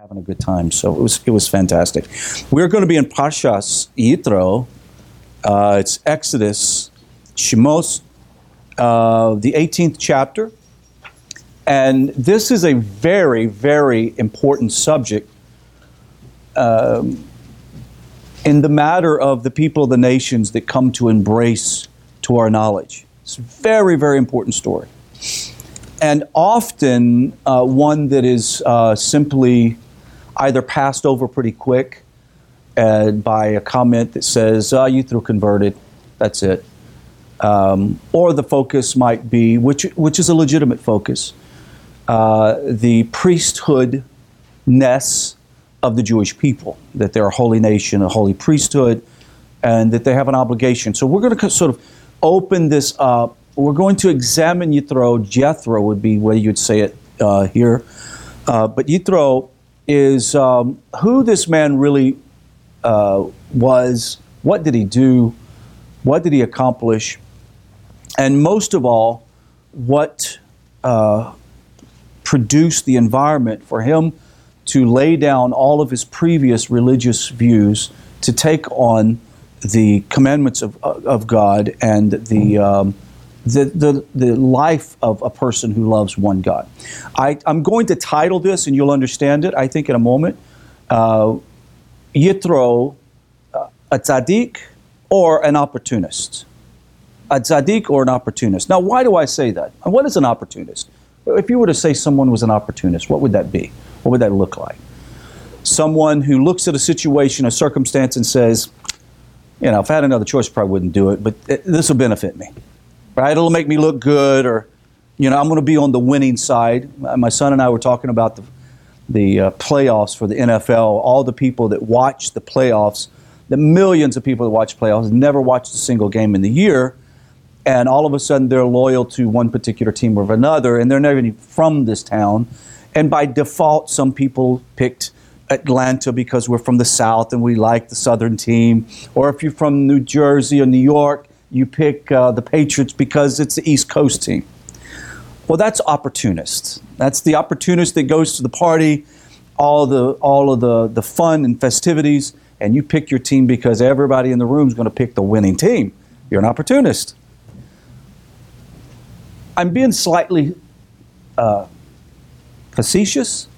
having a good time. So it was it was fantastic. We're going to be in Parshas Yitro. Uh, it's Exodus, Shemos, uh, the 18th chapter, and this is a very very important subject. Um, in the matter of the people of the nations that come to embrace to our knowledge. It's a very, very important story. And often uh, one that is uh, simply either passed over pretty quick uh, by a comment that says, oh, Yitro converted, that's it. Um, or the focus might be, which, which is a legitimate focus, uh, the priesthoodness of the Jewish people, that they're a holy nation, a holy priesthood, and that they have an obligation. So we're going to sort of open this up. We're going to examine Yithro. Jethro would be where you'd say it uh, here. Uh, but Yithro is um, who this man really uh, was, what did he do, what did he accomplish, and most of all, what uh, produced the environment for him to lay down all of his previous religious views to take on the commandments of, of God and the, um, the, the, the life of a person who loves one God. I, I'm going to title this, and you'll understand it, I think, in a moment. Uh, Yitro, uh, a tzaddik or an opportunist. A tzaddik or an opportunist. Now, why do I say that? What is an opportunist? If you were to say someone was an opportunist, what would that be? What would that look like? Someone who looks at a situation, a circumstance, and says, you know, if I had another choice, I probably wouldn't do it, but this will benefit me, right? It'll make me look good, or, you know, I'm going to be on the winning side. My son and I were talking about the, the uh, playoffs for the NFL. All the people that watch the playoffs, the millions of people that watch playoffs, never watched a single game in the year, and all of a sudden they're loyal to one particular team or another, and they're never even from this town and by default, some people picked Atlanta because we're from the South and we like the Southern team. Or if you're from New Jersey or New York, you pick uh, the Patriots because it's the East Coast team. Well, that's opportunist. That's the opportunist that goes to the party, all the all of the, the fun and festivities, and you pick your team because everybody in the room is going to pick the winning team. You're an opportunist. I'm being slightly uh, facetious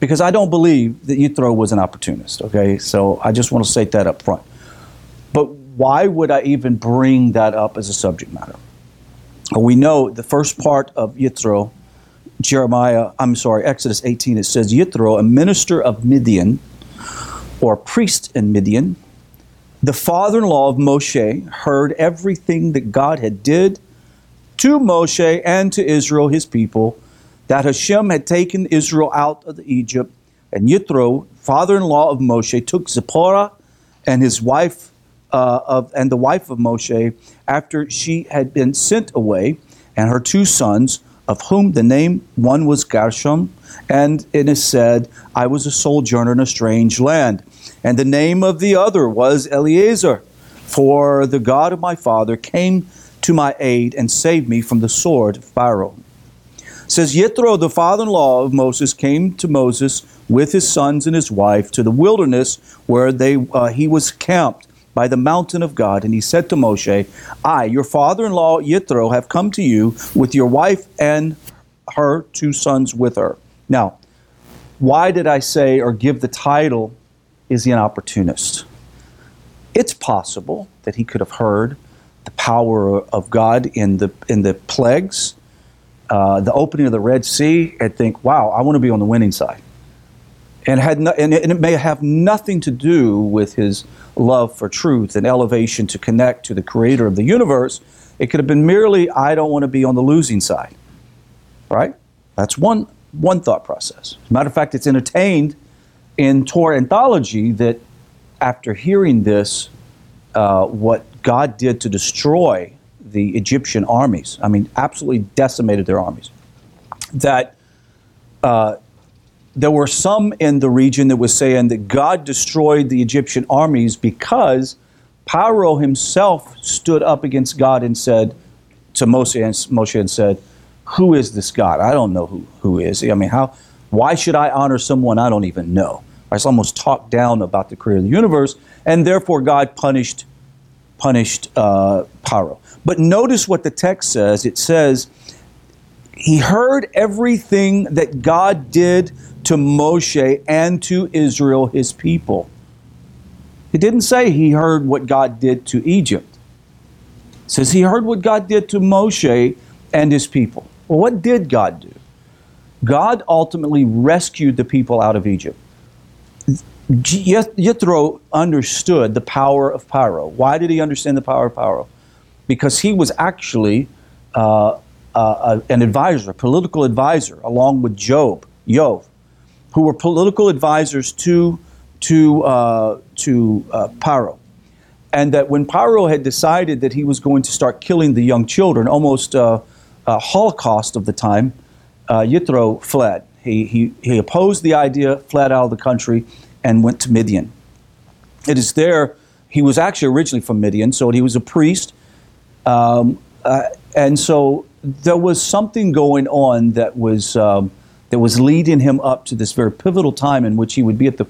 because I don't believe that Yithro was an opportunist, okay? So I just want to state that up front. Why would I even bring that up as a subject matter? We know the first part of Yitro, Jeremiah, I'm sorry, Exodus 18, it says, Yitro, a minister of Midian, or priest in Midian, the father-in-law of Moshe, heard everything that God had did to Moshe and to Israel, his people, that Hashem had taken Israel out of Egypt, and Yitro, father-in-law of Moshe, took Zipporah and his wife uh, of and the wife of Moshe after she had been sent away, and her two sons, of whom the name one was Gershom, and it is said, I was a sojourner in a strange land. And the name of the other was Eleazar, for the God of my father came to my aid and saved me from the sword of Pharaoh says Yitro, the father-in-law of Moses, came to Moses with his sons and his wife to the wilderness where they uh, he was camped by the mountain of God. And he said to Moshe, I, your father-in-law Yitro, have come to you with your wife and her two sons with her. Now, why did I say or give the title, Is he an opportunist? It's possible that he could have heard the power of God in the in the plagues uh, the opening of the Red Sea and think, wow, I want to be on the winning side. And, had no, and, it, and it may have nothing to do with his love for truth and elevation to connect to the creator of the universe. It could have been merely, I don't want to be on the losing side. Right? That's one, one thought process. As a matter of fact, it's entertained in Torah anthology that after hearing this, uh, what God did to destroy the Egyptian armies. I mean, absolutely decimated their armies. That uh, there were some in the region that was saying that God destroyed the Egyptian armies because Pharaoh himself stood up against God and said to Moshe and, Moshe and said, "Who is this God? I don't know who who is. I mean, how Why should I honor someone I don't even know? I almost talked down about the creator of the universe, and therefore God punished punished uh, Paro. But notice what the text says. It says he heard everything that God did to Moshe and to Israel, his people. It didn't say he heard what God did to Egypt. It says he heard what God did to Moshe and his people. Well, what did God do? God ultimately rescued the people out of Egypt. Yithro understood the power of Paro. Why did he understand the power of Paro? Because he was actually uh, uh, an advisor, a political advisor, along with Job, Yov, who were political advisors to to uh, to uh, Paro, and that when Paro had decided that he was going to start killing the young children, almost uh, a Holocaust of the time, uh, Yithro fled. He, he, he opposed the idea, fled out of the country, and went to Midian. It is there, he was actually originally from Midian, so he was a priest. Um, uh, and so there was something going on that was, um, that was leading him up to this very pivotal time in which he would be at the,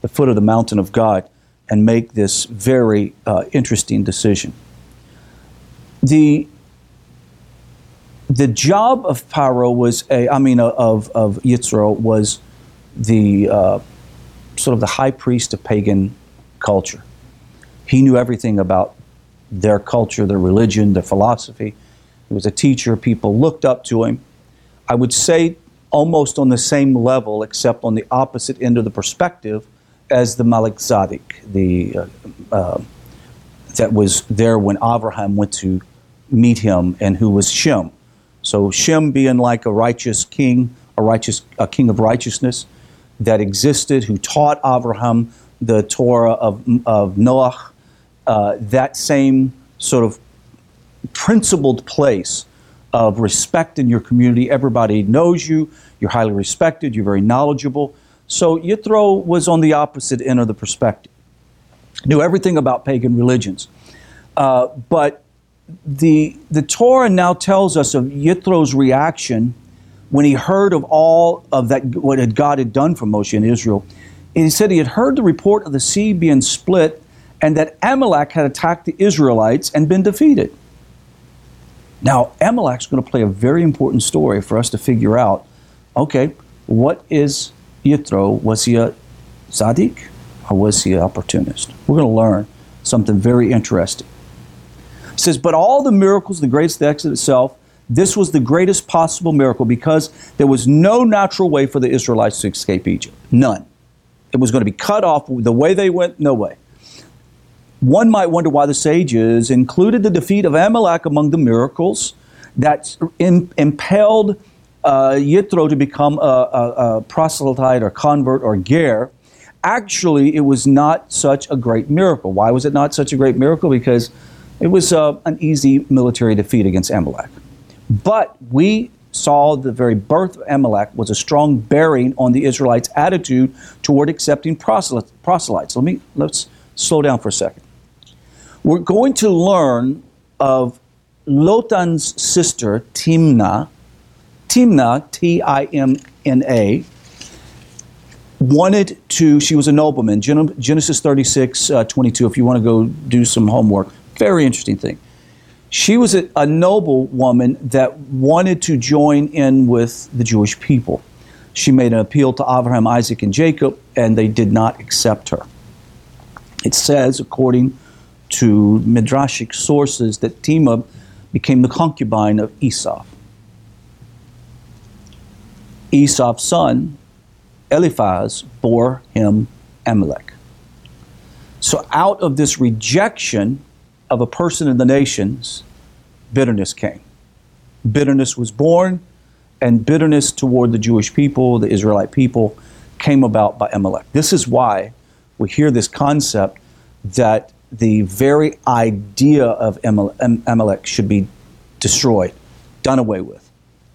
the foot of the mountain of God and make this very uh, interesting decision. The, the job of Paro was a, I mean, of, of Yitzro was the, uh, sort of the high priest of pagan culture. He knew everything about their culture, their religion, their philosophy. He was a teacher. People looked up to him. I would say almost on the same level, except on the opposite end of the perspective, as the Malki Tzedek, the, uh, uh, that was there when Abraham went to meet him, and who was Shem. So Shem being like a righteous king, a righteous a king of righteousness, that existed, who taught Abraham the Torah of, of Noah, uh, that same sort of principled place of respect in your community. Everybody knows you, you're highly respected, you're very knowledgeable. So Yithro was on the opposite end of the perspective, knew everything about pagan religions. Uh, but the, the Torah now tells us of Yithro's reaction when he heard of all of that, what God had done for Moshe and Israel, And he said he had heard the report of the sea being split and that Amalek had attacked the Israelites and been defeated. Now, Amalek's going to play a very important story for us to figure out okay, what is Yitro? Was he a Tzaddik or was he an opportunist? We're going to learn something very interesting. It says, But all the miracles, the greatest Exodus itself, this was the greatest possible miracle because there was no natural way for the Israelites to escape Egypt. None. It was going to be cut off the way they went, no way. One might wonder why the sages included the defeat of Amalek among the miracles that in, impelled uh, Yithro to become a, a, a, proselyte or convert or ger. Actually, it was not such a great miracle. Why was it not such a great miracle? Because it was uh, an easy military defeat against Amalek. But we saw the very birth of Amalek was a strong bearing on the Israelites' attitude toward accepting proselytes. Let me let's slow down for a second. We're going to learn of Lotan's sister Timnah. Timnah, T I M N A, wanted to, she was a nobleman. Genesis 36, uh, 22, if you want to go do some homework. Very interesting thing. She was a, a noble woman that wanted to join in with the Jewish people. She made an appeal to Abraham, Isaac, and Jacob, and they did not accept her. It says, according to midrashic sources, that Timnah became the concubine of Esau. Esau's son, Eliphaz, bore him Amalek. So, out of this rejection, of a person in the nations, bitterness came. Bitterness was born, and bitterness toward the Jewish people, the Israelite people, came about by Amalek. This is why we hear this concept that the very idea of Amalek should be destroyed, done away with,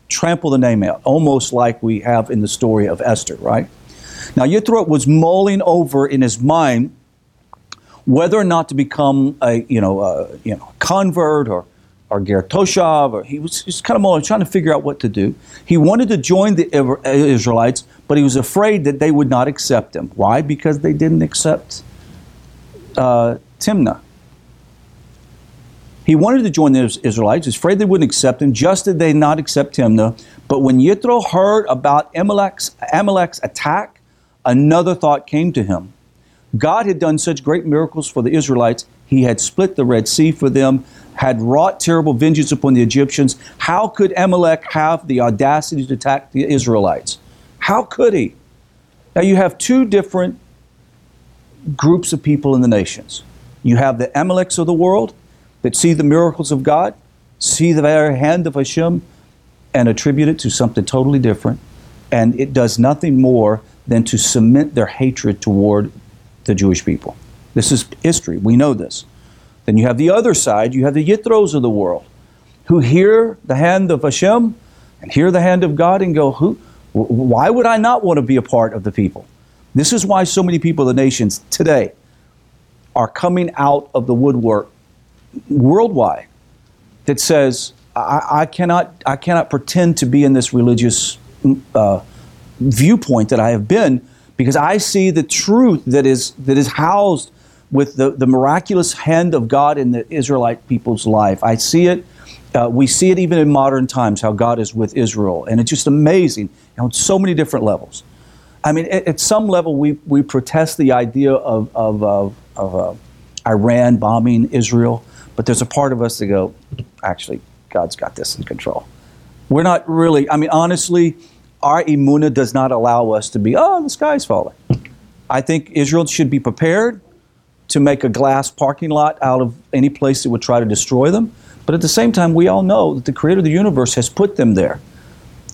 trample the name out, almost like we have in the story of Esther, right? Now, Yithro was mulling over in his mind whether or not to become a you know a, you know convert or or Ger Toshav, or he was just kind of mulling, trying to figure out what to do. He wanted to join the Israelites, but he was afraid that they would not accept him. Why? Because they didn't accept uh, Timnah. He wanted to join the Israelites. Was afraid they wouldn't accept him, just did they not accept Timnah. But when Yitro heard about Amalek's, Amalek's attack, another thought came to him. God had done such great miracles for the Israelites. He had split the Red Sea for them, had wrought terrible vengeance upon the Egyptians. How could Amalek have the audacity to attack the Israelites? How could he? Now you have two different groups of people in the nations. You have the Amaleks of the world that see the miracles of God, see the very hand of Hashem, and attribute it to something totally different. And it does nothing more than to cement their hatred toward the Jewish people. This is history. We know this. Then you have the other side, you have the Yitros of the world, who hear the hand of Hashem and hear the hand of God and go, who, why would I not want to be a part of the people? This is why so many people of the nations today are coming out of the woodwork worldwide that says, I, I cannot, I cannot pretend to be in this religious uh, viewpoint that I have been because I see the truth that is, that is housed with the, the miraculous hand of God in the Israelite people's life. I see it. Uh, we see it even in modern times how God is with Israel, and it's just amazing on so many different levels. I mean, at, at some level, we, we protest the idea of, of, of, of uh, Iran bombing Israel, but there's a part of us that go, actually, God's got this in control. We're not really, I mean, honestly, our emunah does not allow us to be, oh, the sky's falling. I think Israel should be prepared to make a glass parking lot out of any place that would try to destroy them. But at the same time, we all know that the creator of the universe has put them there.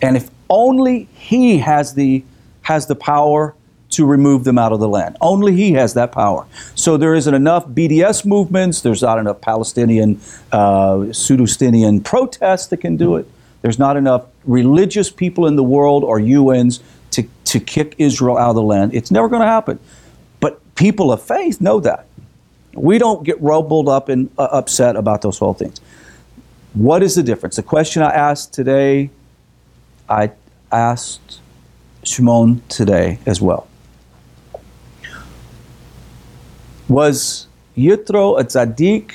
And if only he has the, has the power to remove them out of the land. Only he has that power. So there isn't enough BDS movements, there's not enough Palestinian, uh, Sudostinian protests that can do it. There's not enough religious people in the world or UNs to, to kick Israel out of the land. It's never going to happen. But people of faith know that. We don't get rolled up and uh, upset about those whole things. What is the difference? The question I asked today, I asked Shimon today as well. Was Yitro a tzaddik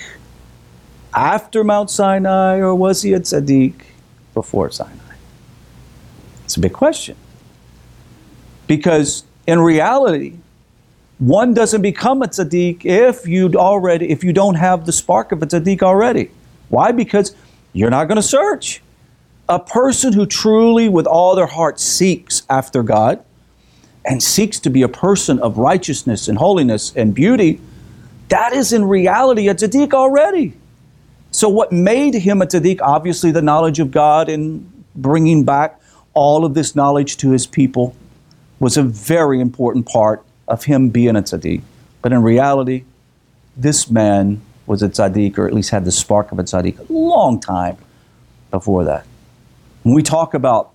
after Mount Sinai, or was he a tzaddik before Sinai? It's a big question. Because in reality, one doesn't become a tzaddik if you already if you don't have the spark of a tzaddik already. Why? Because you're not going to search. A person who truly, with all their heart, seeks after God and seeks to be a person of righteousness and holiness and beauty, that is in reality a tzaddik already. So, what made him a tzaddik? Obviously, the knowledge of God and bringing back all of this knowledge to his people was a very important part of him being a tzaddik. But in reality, this man was a tzaddik, or at least had the spark of a tzaddik, a long time before that. When we talk about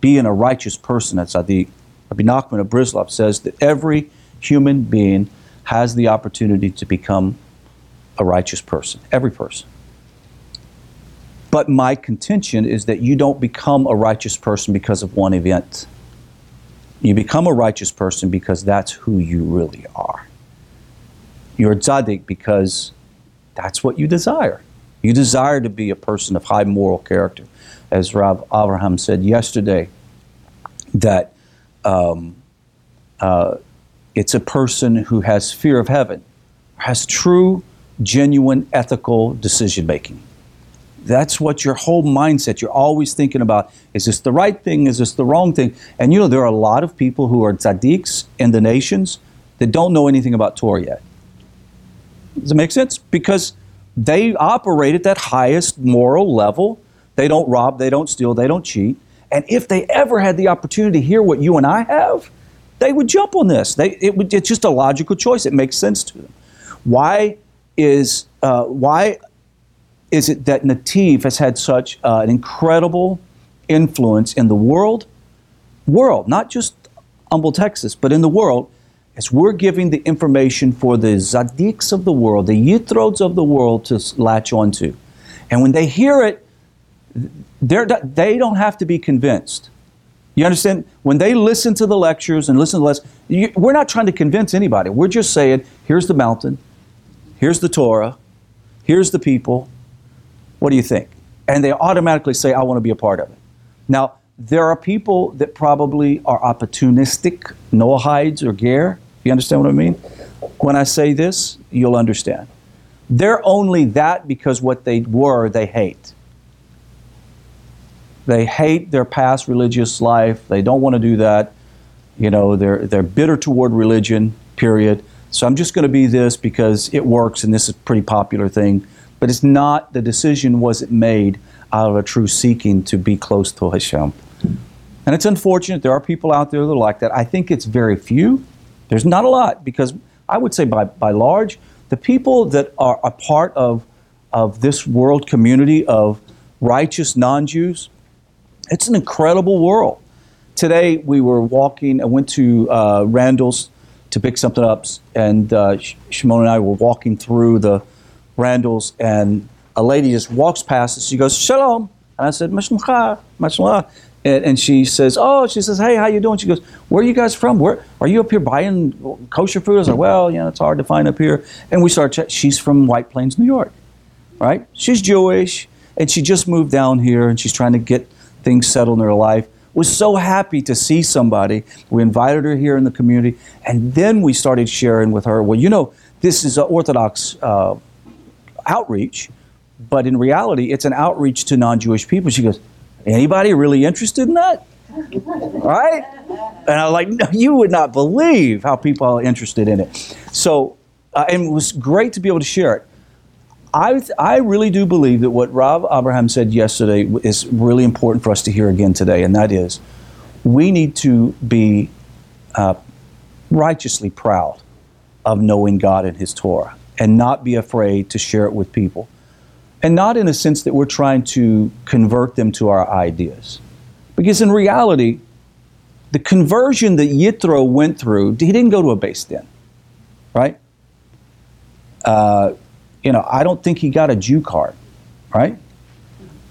being a righteous person a tzaddik, Rabbi Nachman of Breslov says that every human being has the opportunity to become a righteous person. Every person. But my contention is that you don't become a righteous person because of one event. You become a righteous person because that's who you really are. You're a tzaddik because that's what you desire. You desire to be a person of high moral character. As Rav Abraham said yesterday, that um, uh, it's a person who has fear of heaven, has true, genuine, ethical decision making. That's what your whole mindset, you're always thinking about is this the right thing? Is this the wrong thing? And you know, there are a lot of people who are tzaddiks in the nations that don't know anything about Torah yet. Does it make sense? Because they operate at that highest moral level. They don't rob, they don't steal, they don't cheat. And if they ever had the opportunity to hear what you and I have, they would jump on this. They, it would, it's just a logical choice. It makes sense to them. Why is uh, why is it that Netiv has had such uh, an incredible influence in the world, world, not just Humble, Texas, but in the world, as we're giving the information for the Zaddiks of the world, the Yitrods of the world to latch onto. And when they hear it, they're, they don't have to be convinced. You understand? When they listen to the lectures and listen to the lessons, we're not trying to convince anybody. We're just saying, here's the mountain, here's the Torah, here's the people. What do you think? And they automatically say, I want to be a part of it. Now, there are people that probably are opportunistic, Noahides or Ger. You understand what I mean? When I say this, you'll understand. They're only that because what they were, they hate. They hate their past religious life. They don't want to do that. You know, they're, they're bitter toward religion, period. So I'm just going to be this because it works and this is a pretty popular thing. But it's not, the decision wasn't made out of a true seeking to be close to Hashem. And it's unfortunate. There are people out there that are like that. I think it's very few. There's not a lot because I would say by, by large, the people that are a part of, of this world community of righteous non Jews, it's an incredible world. Today we were walking, I went to uh, Randall's to pick something up, and uh, Shimon and I were walking through the Randall's, and a lady just walks past us. She goes, Shalom. And I said, Mashmcha, Mashmcha. And, and, she says, oh, she says, hey, how you doing? She goes, where are you guys from? Where are you up here buying kosher food? I was like, well, you know, it's hard to find up here. And we start. Ch- she's from White Plains, New York, right? She's Jewish, and she just moved down here, and she's trying to get things settled in her life. Was so happy to see somebody. We invited her here in the community, and then we started sharing with her. Well, you know, this is an Orthodox uh, outreach, but in reality, it's an outreach to non-Jewish people. She goes, Anybody really interested in that? right? And I was like, no, you would not believe how people are interested in it. So, uh, and it was great to be able to share it. I, I really do believe that what Rav Abraham said yesterday is really important for us to hear again today, and that is we need to be uh, righteously proud of knowing God and His Torah and not be afraid to share it with people and not in a sense that we're trying to convert them to our ideas. Because in reality, the conversion that Yitro went through, he didn't go to a beis din, right? Uh, you know, I don't think he got a Jew card, right?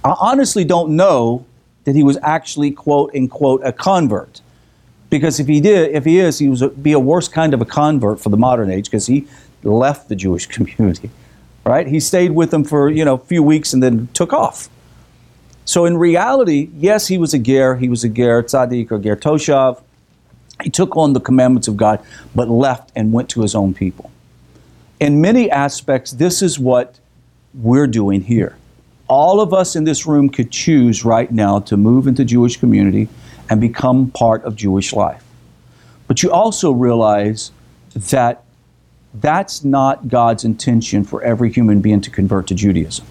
I honestly don't know that he was actually quote unquote a convert, because if he did, if he is, he would be a worse kind of a convert for the modern age because he left the Jewish community right? He stayed with them for, you know, a few weeks and then took off. So in reality, yes, he was a ger, he was a ger tzaddik or ger toshav. He took on the commandments of God, but left and went to his own people. In many aspects, this is what we're doing here. All of us in this room could choose right now to move into Jewish community and become part of Jewish life. But you also realize that that's not God's intention for every human being to convert to Judaism.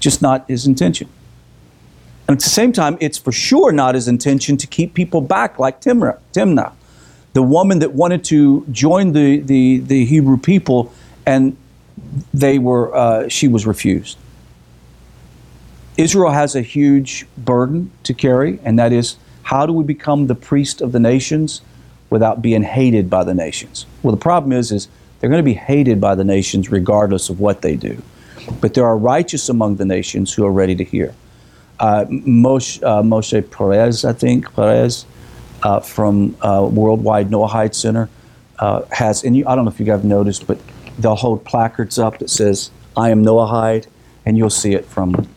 Just not his intention. And at the same time, it's for sure not his intention to keep people back like Timrah, Timnah, the woman that wanted to join the, the, the Hebrew people, and they were, uh, she was refused. Israel has a huge burden to carry, and that is how do we become the priest of the nations without being hated by the nations? Well, the problem is, is they're going to be hated by the nations regardless of what they do. But there are righteous among the nations who are ready to hear. Uh, Moshe, uh, Moshe Perez, I think, Perez, uh, from uh, Worldwide Noahide Center, uh, has, and you, I don't know if you guys noticed, but they'll hold placards up that says, I am Noahide, and you'll see it from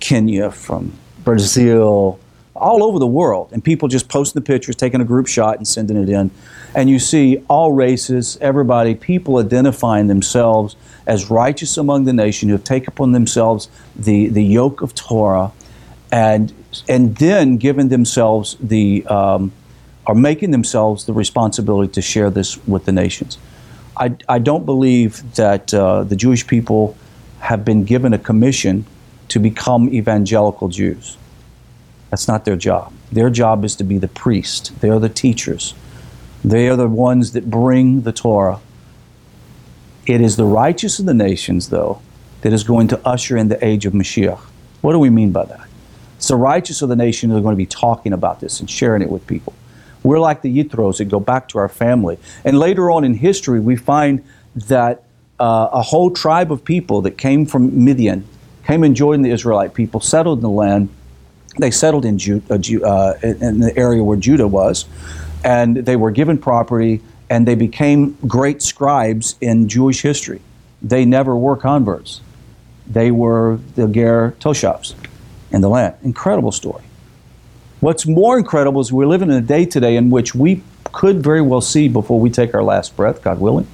Kenya, from Brazil, all over the world. And people just posting the pictures, taking a group shot, and sending it in and you see all races, everybody, people identifying themselves as righteous among the nation who have taken upon themselves the, the yoke of Torah and, and then given themselves the, um, are making themselves the responsibility to share this with the nations. I, I don't believe that uh, the Jewish people have been given a commission to become evangelical Jews. That's not their job. Their job is to be the priest, they are the teachers. They are the ones that bring the Torah. It is the righteous of the nations, though, that is going to usher in the age of Mashiach. What do we mean by that? It's the righteous of the nation that are going to be talking about this and sharing it with people. We're like the Yitros that go back to our family. And later on in history, we find that uh, a whole tribe of people that came from Midian came and joined the Israelite people, settled in the land. They settled in, Ju- uh, Ju- uh, in the area where Judah was, and they were given property, and they became great scribes in Jewish history. They never were converts. They were the Ger Toshavs in the land. Incredible story. What's more incredible is we're living in a day today in which we could very well see before we take our last breath, God willing,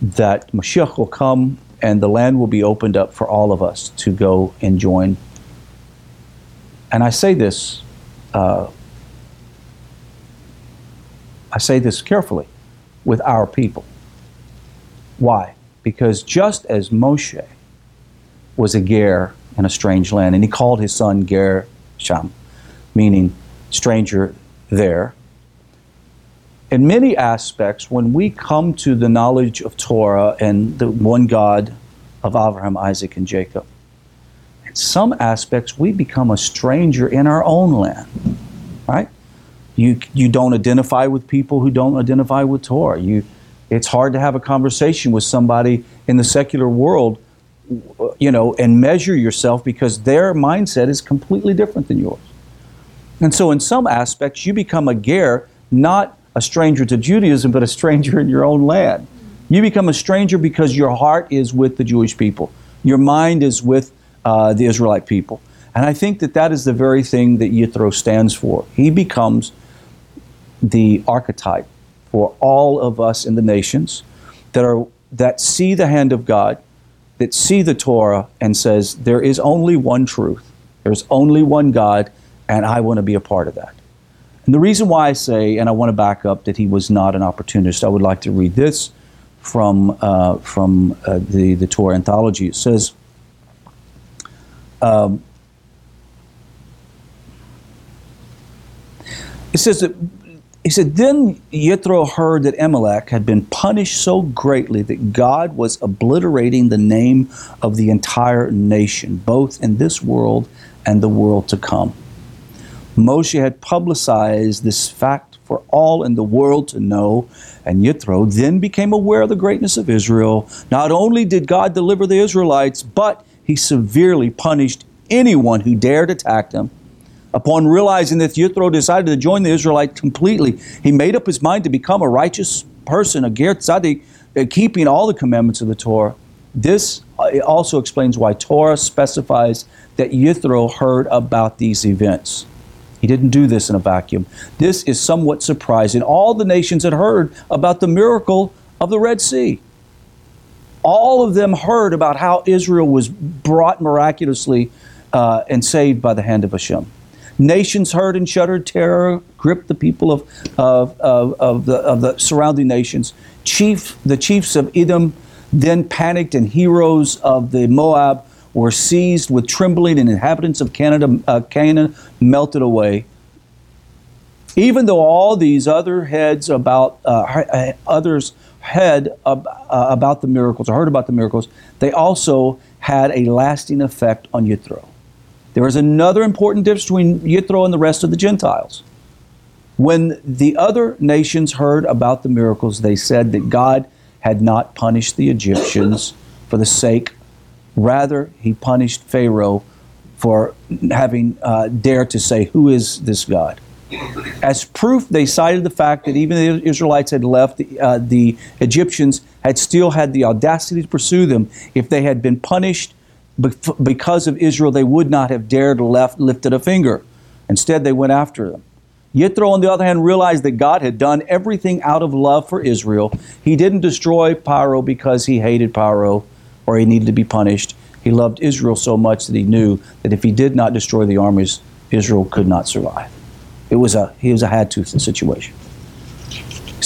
that Mashiach will come and the land will be opened up for all of us to go and join. And I say this, uh, I say this carefully, with our people. Why? Because just as Moshe was a ger in a strange land, and he called his son Ger Sham, meaning stranger there. In many aspects, when we come to the knowledge of Torah and the one God of Abraham, Isaac, and Jacob, in some aspects, we become a stranger in our own land, right? You, you don't identify with people who don't identify with Torah. You, it's hard to have a conversation with somebody in the secular world, you know, and measure yourself because their mindset is completely different than yours. And so, in some aspects, you become a ger, not a stranger to Judaism, but a stranger in your own land. You become a stranger because your heart is with the Jewish people, your mind is with uh, the Israelite people. And I think that that is the very thing that Yithro stands for. He becomes the archetype for all of us in the nations that are that see the hand of God, that see the Torah and says there is only one truth. There's only one God and I want to be a part of that. And the reason why I say, and I want to back up, that he was not an opportunist, I would like to read this from, uh, from uh, the, the Torah anthology. It says, um, it says that he said, Then Yithro heard that Amalek had been punished so greatly that God was obliterating the name of the entire nation, both in this world and the world to come. Moshe had publicized this fact for all in the world to know, and Yitro then became aware of the greatness of Israel. Not only did God deliver the Israelites, but he severely punished anyone who dared attack them. Upon realizing that Yitro decided to join the Israelites completely, he made up his mind to become a righteous person, a ger tzaddik, uh, keeping all the commandments of the Torah. This uh, also explains why Torah specifies that Yithro heard about these events. He didn't do this in a vacuum. This is somewhat surprising. All the nations had heard about the miracle of the Red Sea. All of them heard about how Israel was brought miraculously uh, and saved by the hand of Hashem. Nations heard and shuddered. Terror gripped the people of, of, of, of, the, of the surrounding nations. Chief, the chiefs of Edom then panicked, and heroes of the Moab were seized with trembling, and inhabitants of Canada, uh, Canaan melted away. Even though all these other heads about uh, others had uh, about the miracles or heard about the miracles, they also had a lasting effect on Yithro. There is another important difference between Yithro and the rest of the Gentiles. When the other nations heard about the miracles, they said that God had not punished the Egyptians for the sake Rather, he punished Pharaoh for having uh, dared to say, Who is this God? As proof, they cited the fact that even the Israelites had left, the, uh, the Egyptians had still had the audacity to pursue them. If they had been punished because of Israel, they would not have dared left lifted a finger. Instead, they went after them. Yitro, on the other hand, realized that God had done everything out of love for Israel. He didn't destroy Paro because he hated Paro or he needed to be punished. He loved Israel so much that he knew that if he did not destroy the armies, Israel could not survive. It was a he was a had to situation.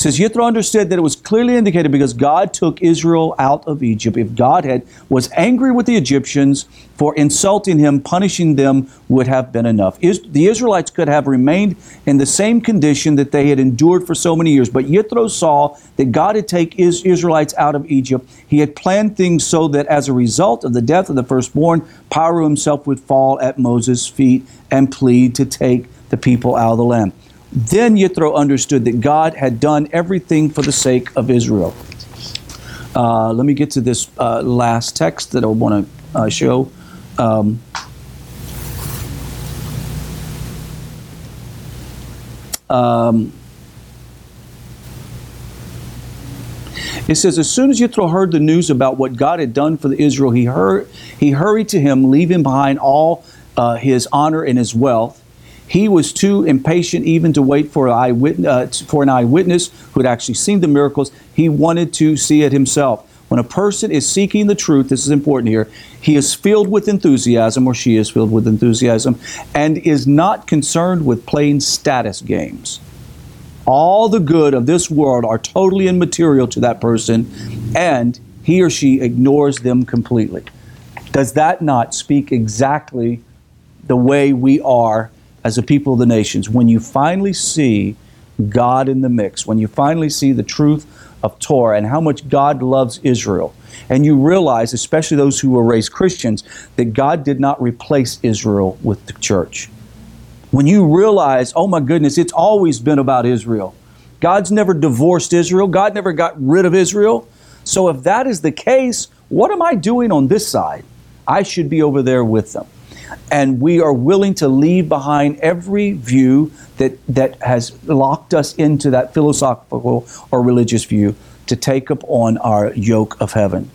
Says Yithro understood that it was clearly indicated because God took Israel out of Egypt. If God had was angry with the Egyptians for insulting him, punishing them would have been enough. Is, the Israelites could have remained in the same condition that they had endured for so many years. But Yithro saw that God had taken Israelites out of Egypt. He had planned things so that as a result of the death of the firstborn, Paro himself would fall at Moses' feet and plead to take the people out of the land. Then Yitro understood that God had done everything for the sake of Israel. Uh, let me get to this uh, last text that I want to uh, show. Um, um, it says, as soon as Yitro heard the news about what God had done for the Israel, he, heard, he hurried to him, leaving behind all uh, his honor and his wealth. He was too impatient even to wait for, eyewitness, uh, for an eyewitness who had actually seen the miracles. He wanted to see it himself. When a person is seeking the truth, this is important here, he is filled with enthusiasm, or she is filled with enthusiasm, and is not concerned with playing status games. All the good of this world are totally immaterial to that person, and he or she ignores them completely. Does that not speak exactly the way we are as a people of the nations, when you finally see God in the mix, when you finally see the truth of Torah and how much God loves Israel, and you realize, especially those who were raised Christians, that God did not replace Israel with the church. When you realize, oh my goodness, it's always been about Israel. God's never divorced Israel, God never got rid of Israel. So if that is the case, what am I doing on this side? I should be over there with them and we are willing to leave behind every view that, that has locked us into that philosophical or religious view to take up on our yoke of heaven.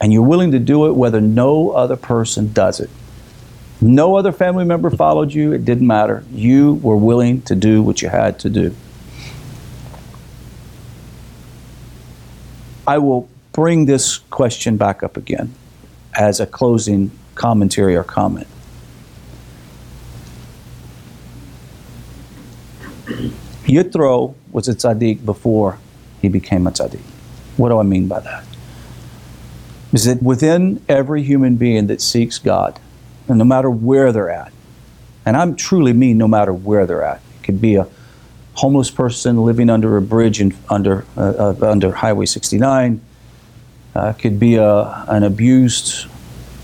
And you're willing to do it whether no other person does it. No other family member followed you, it didn't matter. You were willing to do what you had to do. I will bring this question back up again as a closing commentary or comment. Yitro was a tzaddik before he became a tzaddik. What do I mean by that? Is that within every human being that seeks God, and no matter where they're at, and I'm truly mean no matter where they're at, it could be a homeless person living under a bridge in, under uh, uh, under Highway 69. Uh, could be a, an abused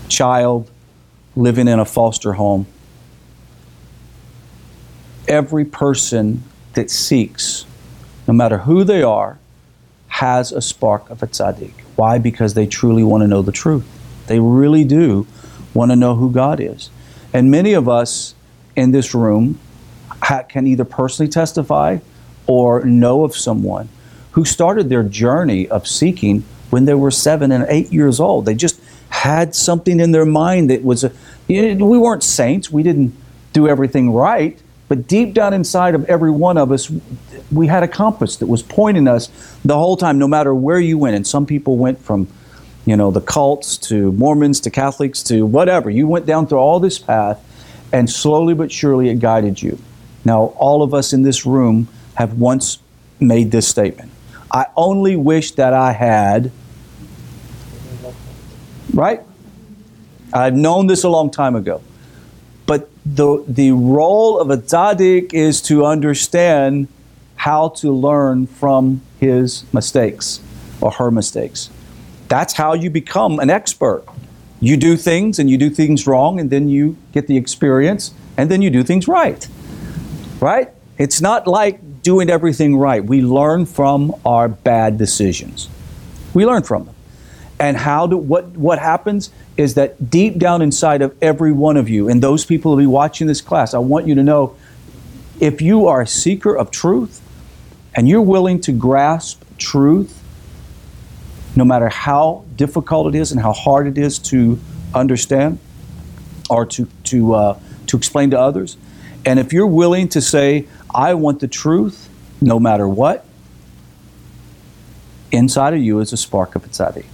child living in a foster home. Every person that seeks, no matter who they are, has a spark of a tzaddik. Why? Because they truly want to know the truth. They really do want to know who God is. And many of us in this room ha- can either personally testify or know of someone who started their journey of seeking when they were seven and eight years old. They just had something in their mind that was a, we weren't saints, we didn't do everything right, but deep down inside of every one of us, we had a compass that was pointing us the whole time, no matter where you went. And some people went from, you know, the cults to Mormons to Catholics to whatever. You went down through all this path, and slowly but surely it guided you. Now, all of us in this room have once made this statement I only wish that I had, right? I've known this a long time ago. The, the role of a tzaddik is to understand how to learn from his mistakes or her mistakes. That's how you become an expert. You do things and you do things wrong, and then you get the experience, and then you do things right. Right? It's not like doing everything right. We learn from our bad decisions. We learn from them. And how do what what happens is that deep down inside of every one of you, and those people who will be watching this class, I want you to know if you are a seeker of truth and you're willing to grasp truth, no matter how difficult it is and how hard it is to understand or to, to, uh, to explain to others, and if you're willing to say, I want the truth no matter what, inside of you is a spark of tzaddik.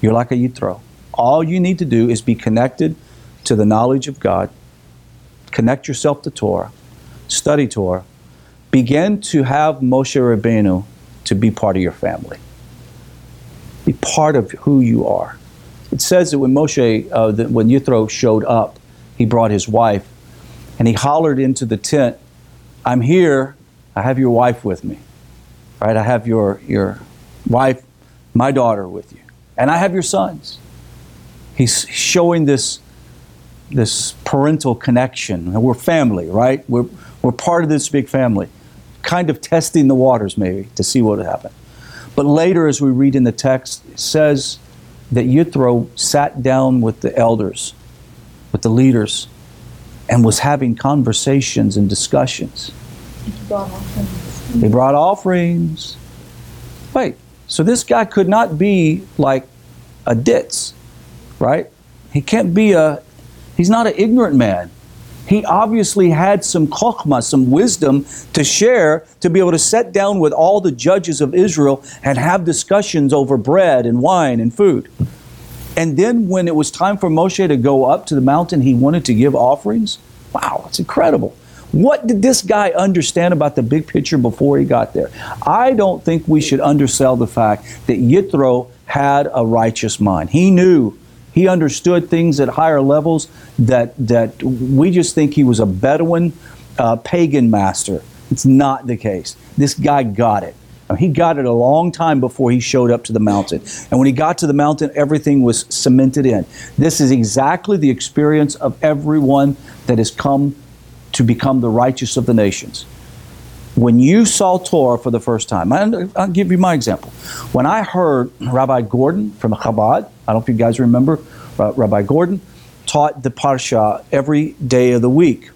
You're like a Yitro. All you need to do is be connected to the knowledge of God, connect yourself to Torah, study Torah, begin to have Moshe Rabbeinu to be part of your family. Be part of who you are. It says that when Moshe, uh, that when Yithro showed up, he brought his wife, and he hollered into the tent, "I'm here. I have your wife with me. Right? I have your your wife, my daughter, with you, and I have your sons." He's showing this, this parental connection. We're family, right? We're, we're part of this big family. Kind of testing the waters, maybe, to see what would happen. But later, as we read in the text, it says that Yithro sat down with the elders with the leaders and was having conversations and discussions. Brought They brought offerings. Wait, so this guy could not be like a ditz, right? He can't be a, he's not an ignorant man. He obviously had some chokhmah, some wisdom to share to be able to sit down with all the judges of Israel and have discussions over bread and wine and food. And then when it was time for Moshe to go up to the mountain, he wanted to give offerings. Wow, it's incredible. What did this guy understand about the big picture before he got there? I don't think we should undersell the fact that Yitro had a righteous mind. He knew, he understood things at higher levels that, that we just think he was a Bedouin uh, pagan master. It's not the case. This guy got it. He got it a long time before he showed up to the mountain. And when he got to the mountain, everything was cemented in. This is exactly the experience of everyone that has come to become the righteous of the nations. When you saw Torah for the first time, I'll give you my example. When I heard Rabbi Gordon from Chabad, I don't know if you guys remember, Rabbi Gordon taught the Parsha every day of the week.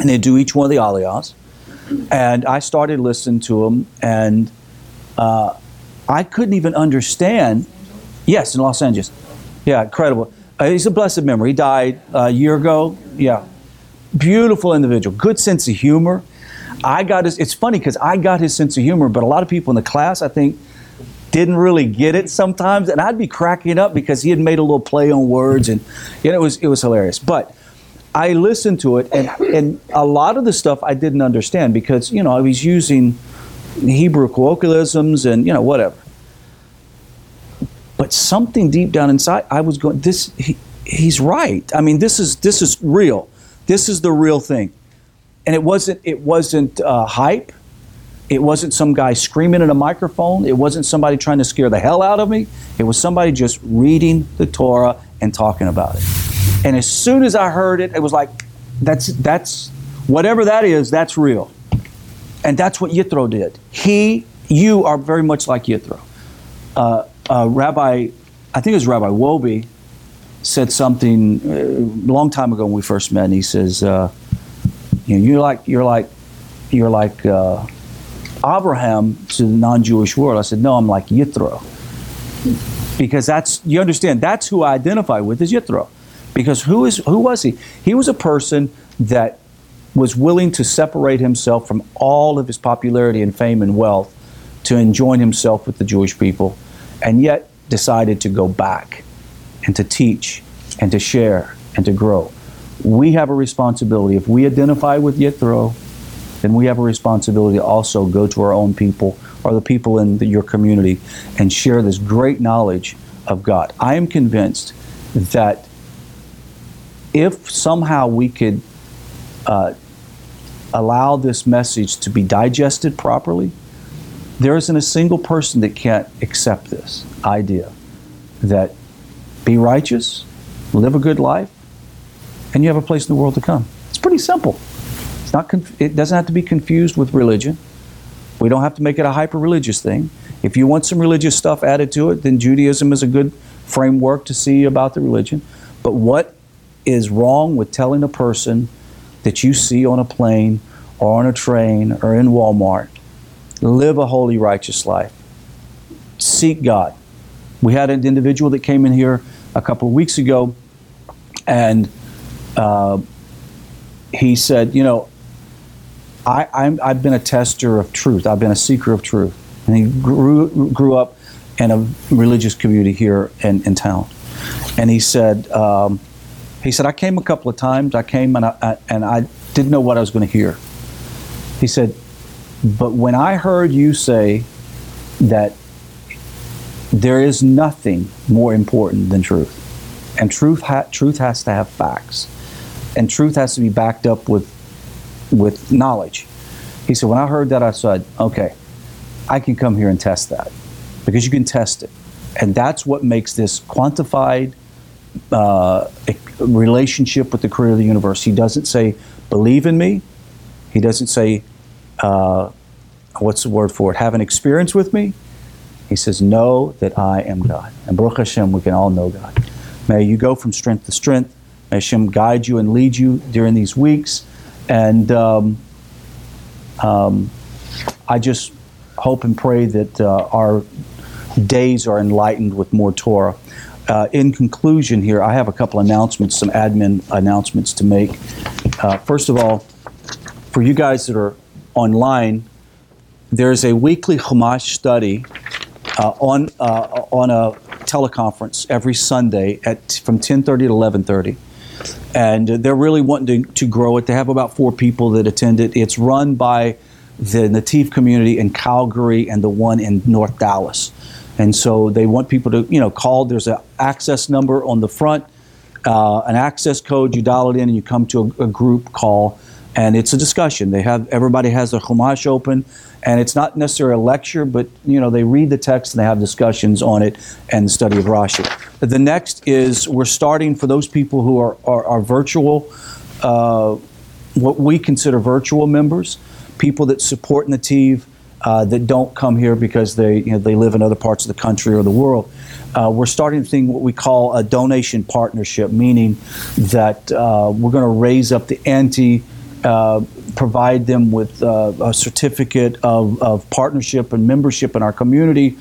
And they do each one of the aliyahs. And I started listening to him, and uh, I couldn't even understand. Yes, in Los Angeles. Yeah, incredible. Uh, he's a blessed memory. He died a year ago. Yeah, beautiful individual, good sense of humor. I got his, it's funny because I got his sense of humor, but a lot of people in the class, I think, didn't really get it sometimes. And I'd be cracking up because he had made a little play on words and you know, it was, it was hilarious. But I listened to it and, and a lot of the stuff I didn't understand because, you know, I was using Hebrew colloquialisms and, you know, whatever. But something deep down inside, I was going, this, he, he's right. I mean, this is, this is real. This is the real thing. And it wasn't, it wasn't uh, hype. It wasn't some guy screaming in a microphone. It wasn't somebody trying to scare the hell out of me. It was somebody just reading the Torah and talking about it. And as soon as I heard it, it was like, that's, that's, whatever that is, that's real. And that's what Yitro did. He, you are very much like Yitro. Uh, uh, Rabbi, I think it was Rabbi Wolbe, said something uh, a long time ago when we first met. And he says, uh, "You know, you're like you're like you're like uh, Abraham to the non-Jewish world." I said, "No, I'm like Yitro." Because that's you understand. That's who I identify with is Yitro. Because who is who was he? He was a person that was willing to separate himself from all of his popularity and fame and wealth to enjoin himself with the Jewish people, and yet decided to go back and to teach and to share and to grow. We have a responsibility. If we identify with Yitro, then we have a responsibility to also go to our own people or the people in the, your community and share this great knowledge of God. I am convinced that if somehow we could uh, allow this message to be digested properly, there isn't a single person that can't accept this idea that be righteous, live a good life, and you have a place in the world to come. It's pretty simple. It's not conf- it doesn't have to be confused with religion. We don't have to make it a hyper religious thing. If you want some religious stuff added to it, then Judaism is a good framework to see about the religion. But what is wrong with telling a person that you see on a plane or on a train or in Walmart, live a holy, righteous life? Seek God. We had an individual that came in here a couple of weeks ago, and uh, he said, You know, I, I'm, I've been a tester of truth, I've been a seeker of truth. And he grew, grew up in a religious community here in, in town. And he said, um, he said, I came a couple of times. I came and I, I and I didn't know what I was going to hear. He said, but when I heard you say that there is nothing more important than truth. And truth, ha- truth has to have facts. And truth has to be backed up with, with knowledge. He said, when I heard that, I said, okay, I can come here and test that because you can test it. And that's what makes this quantified uh, relationship with the creator of the universe. He doesn't say, believe in me. He doesn't say, uh, what's the word for it? Have an experience with me. He says, Know that I am God. And Baruch Hashem, we can all know God. May you go from strength to strength, May Hashem guide you and lead you during these weeks. And um, um, I just hope and pray that uh, our days are enlightened with more Torah. Uh, in conclusion, here, I have a couple announcements, some admin announcements to make. Uh, first of all, for you guys that are online, there's a weekly Chumash study uh, on uh, on a teleconference every Sunday at from 10:30 to 11:30, and they're really wanting to, to grow it. They have about four people that attend it. It's run by the Netiv community in Calgary and the one in North Dallas, and so they want people to you know call. There's an access number on the front, uh, an access code. You dial it in and you come to a, a group call and it's a discussion. They have everybody has their chumash open, and it's not necessarily a lecture, but you know they read the text and they have discussions on it and the study of Rashi. The next is we're starting for those people who are are, are virtual, uh, what we consider virtual members, people that support Netiv. Uh, that don't come here because they you know, they live in other parts of the country or the world. Uh, we're starting to think what we call a donation partnership, meaning that uh, we're going to raise up the ante uh, provide them with uh, a certificate of, of, partnership and membership in our community,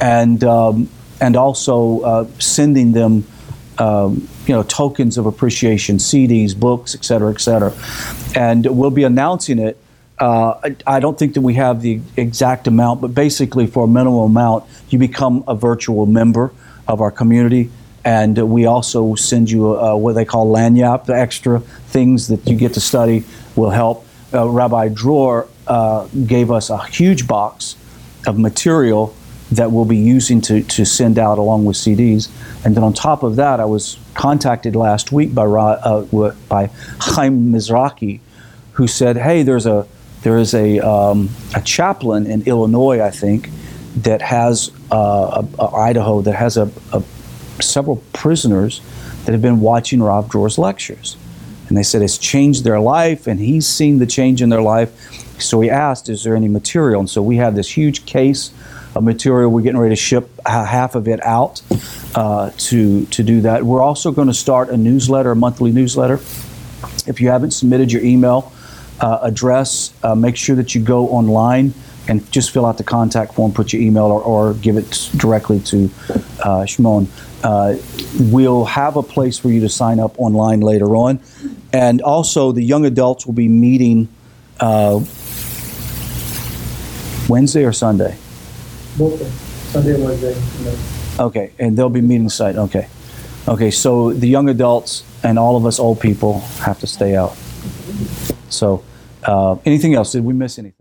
and um, and also uh, sending them. Um, you know, tokens of appreciation, CDs, books, et cetera, et cetera. And we'll be announcing it uh, I, I, don't think that we have the exact amount, but basically, for a minimum amount, you become a virtual member of our community. And we also send you uh, what they call lagniappe, the extra things that you get to study will help. Uh, Rabbi Dror uh, gave us a huge box of material that we'll be using to, to send out along with CDs. And then on top of that, I was contacted last week by, uh, by Chaim Mizraki, who said, hey, there's a, there is a, um, a chaplain in Illinois, I think, that has uh, a, a Idaho that has a, a, several prisoners that have been watching Rav Dror's lectures and they said it's changed their life, and he's seen the change in their life. So he asked, "Is there any material?" And so we have this huge case of material. We're getting ready to ship half of it out uh, to to do that. We're also going to start a newsletter, a monthly newsletter. If you haven't submitted your email uh, address, uh, make sure that you go online and just fill out the contact form, put your email, or, or give it directly to uh, Shimon. Uh, we'll have a place for you to sign up online later on. And also, the young adults will be meeting uh, Wednesday or Sunday? Both Sunday and Wednesday. Okay, and they'll be meeting site. Okay. Okay, so the young adults and all of us old people have to stay out. So, uh, anything else? Did we miss anything?